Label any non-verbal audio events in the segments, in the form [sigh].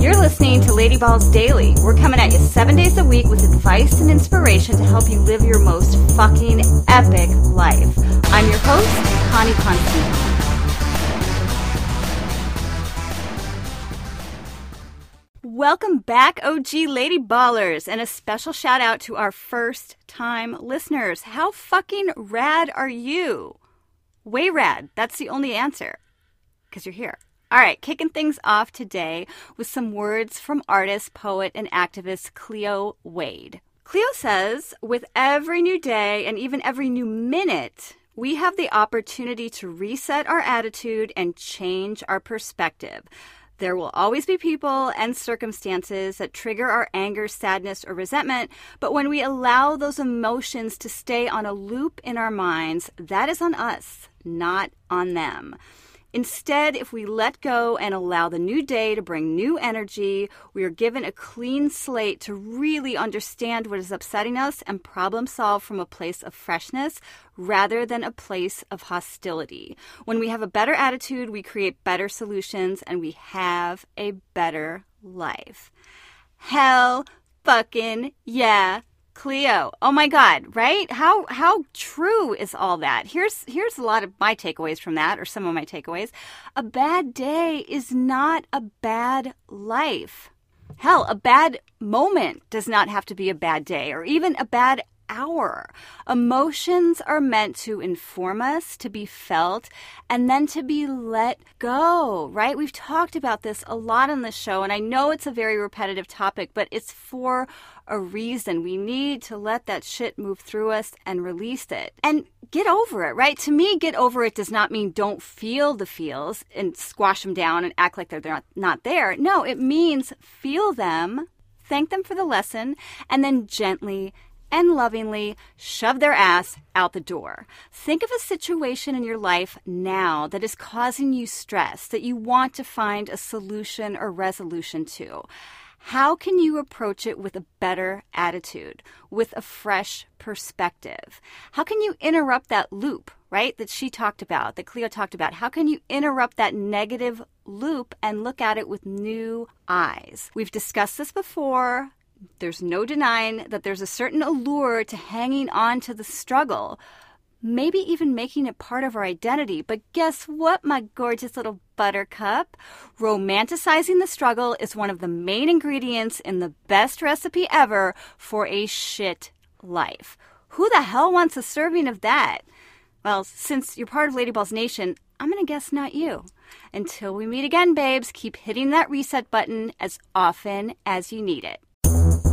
You're listening to Lady Balls Daily. We're coming at you seven days a week with advice and inspiration to help you live your most fucking epic life. I'm your host, Connie Constantine. Welcome back, OG Lady Ballers, and a special shout out to our first time listeners. How fucking rad are you? Way rad. That's the only answer. Because you're here. All right, kicking things off today with some words from artist, poet, and activist Cleo Wade. Cleo says, with every new day and even every new minute, we have the opportunity to reset our attitude and change our perspective. There will always be people and circumstances that trigger our anger, sadness, or resentment, but when we allow those emotions to stay on a loop in our minds, that is on us, not on them. Instead, if we let go and allow the new day to bring new energy, we are given a clean slate to really understand what is upsetting us and problem solve from a place of freshness rather than a place of hostility. When we have a better attitude, we create better solutions and we have a better life. Hell fucking yeah. Cleo. Oh my God, right? How how true is all that? Here's here's a lot of my takeaways from that, or some of my takeaways. A bad day is not a bad life. Hell, a bad moment does not have to be a bad day, or even a bad hour. Emotions are meant to inform us, to be felt, and then to be let go, right? We've talked about this a lot on the show, and I know it's a very repetitive topic, but it's for a reason. We need to let that shit move through us and release it. And get over it, right? To me, get over it does not mean don't feel the feels and squash them down and act like they're not, not there. No, it means feel them, thank them for the lesson, and then gently and lovingly shove their ass out the door. Think of a situation in your life now that is causing you stress that you want to find a solution or resolution to. How can you approach it with a better attitude, with a fresh perspective? How can you interrupt that loop, right, that she talked about, that Cleo talked about? How can you interrupt that negative loop and look at it with new eyes? We've discussed this before. There's no denying that there's a certain allure to hanging on to the struggle, maybe even making it part of our identity. But guess what, my gorgeous little buttercup? Romanticizing the struggle is one of the main ingredients in the best recipe ever for a shit life. Who the hell wants a serving of that? Well, since you're part of Lady Balls Nation, I'm going to guess not you. Until we meet again, babes, keep hitting that reset button as often as you need it.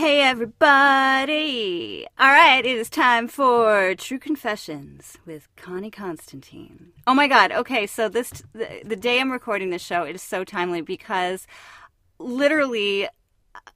Hey everybody! All right, it is time for True Confessions with Connie Constantine. Oh my god, okay, so this the, the day I'm recording this show, it is so timely because literally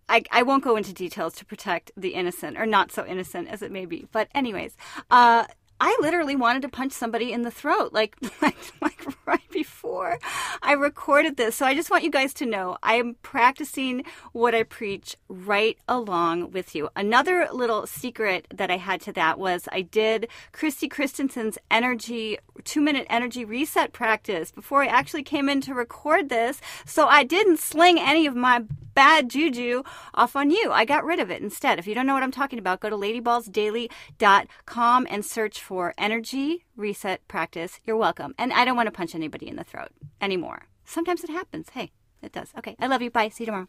I, I won't go into details to protect the innocent or not so innocent as it may be. But anyways, uh I literally wanted to punch somebody in the throat, like, [laughs] like, like right before I recorded this. So I just want you guys to know I am practicing what I preach right along with you. Another little secret that I had to that was I did Christy Christensen's energy, two minute energy reset practice before I actually came in to record this. So I didn't sling any of my bad juju off on you. I got rid of it instead. If you don't know what I'm talking about, go to ladyballsdaily.com and search for energy reset practice. You're welcome. And I don't want to punch anybody in the throat anymore. Sometimes it happens. Hey, it does. Okay. I love you. Bye. See you tomorrow.